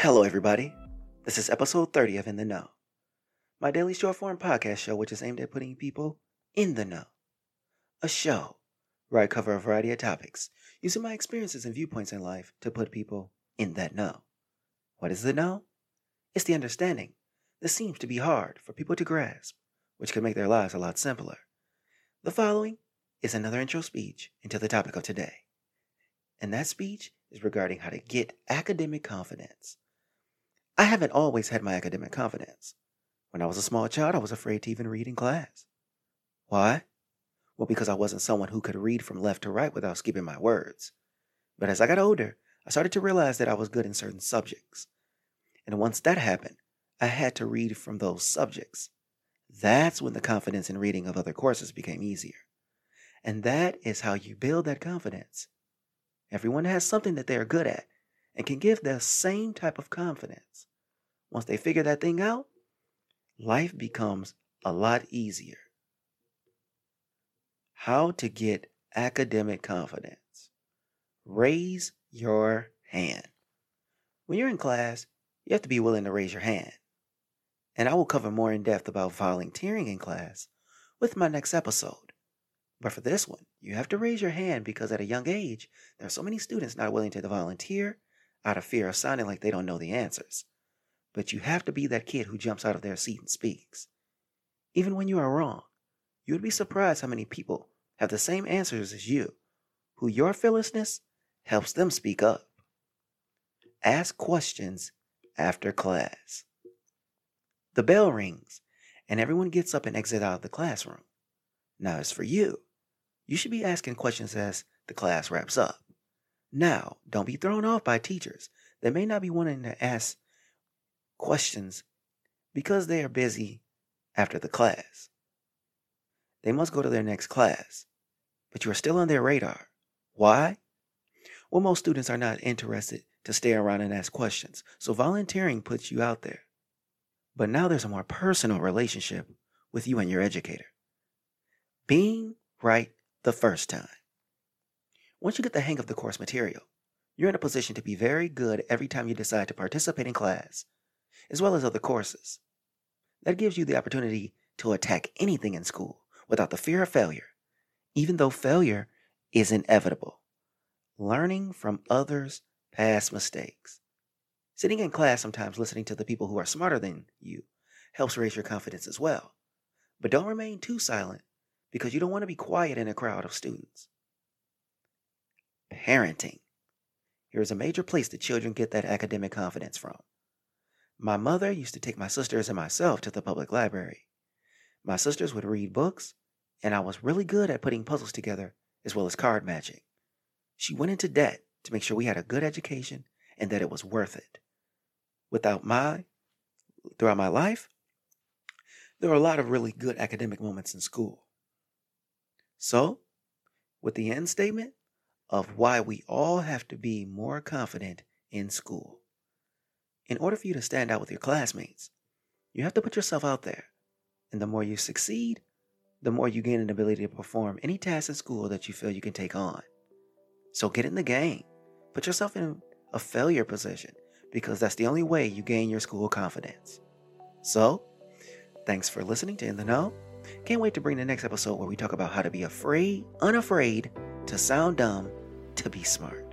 Hello, everybody. This is episode 30 of In the Know, my daily short form podcast show, which is aimed at putting people in the know. A show where I cover a variety of topics using my experiences and viewpoints in life to put people in that know. What is the know? It's the understanding that seems to be hard for people to grasp, which could make their lives a lot simpler. The following is another intro speech into the topic of today. And that speech is regarding how to get academic confidence. I haven't always had my academic confidence. When I was a small child, I was afraid to even read in class. Why? Well, because I wasn't someone who could read from left to right without skipping my words. But as I got older, I started to realize that I was good in certain subjects. And once that happened, I had to read from those subjects. That's when the confidence in reading of other courses became easier. And that is how you build that confidence. Everyone has something that they are good at and can give the same type of confidence. Once they figure that thing out, life becomes a lot easier. How to get academic confidence. Raise your hand. When you're in class, you have to be willing to raise your hand. And I will cover more in depth about volunteering in class with my next episode. But for this one, you have to raise your hand because at a young age, there are so many students not willing to volunteer out of fear of sounding like they don't know the answers. But you have to be that kid who jumps out of their seat and speaks. Even when you are wrong, you would be surprised how many people have the same answers as you, who your fearlessness helps them speak up. Ask questions after class. The bell rings, and everyone gets up and exits out of the classroom. Now, as for you, you should be asking questions as the class wraps up. Now, don't be thrown off by teachers that may not be wanting to ask questions because they are busy after the class. They must go to their next class, but you are still on their radar. Why? Well, most students are not interested to stay around and ask questions, so volunteering puts you out there. But now there's a more personal relationship with you and your educator. Being right the first time. Once you get the hang of the course material, you're in a position to be very good every time you decide to participate in class, as well as other courses. That gives you the opportunity to attack anything in school without the fear of failure, even though failure is inevitable. Learning from others' past mistakes. Sitting in class, sometimes listening to the people who are smarter than you, helps raise your confidence as well. But don't remain too silent because you don't want to be quiet in a crowd of students parenting. Here is a major place that children get that academic confidence from. My mother used to take my sisters and myself to the public library. My sisters would read books, and I was really good at putting puzzles together as well as card matching. She went into debt to make sure we had a good education and that it was worth it. Without my, throughout my life, there were a lot of really good academic moments in school. So, with the end statement, of why we all have to be more confident in school. In order for you to stand out with your classmates, you have to put yourself out there. And the more you succeed, the more you gain an ability to perform any task in school that you feel you can take on. So get in the game. Put yourself in a failure position because that's the only way you gain your school confidence. So, thanks for listening to In the Know. Can't wait to bring the next episode where we talk about how to be afraid, unafraid to sound dumb, to be smart.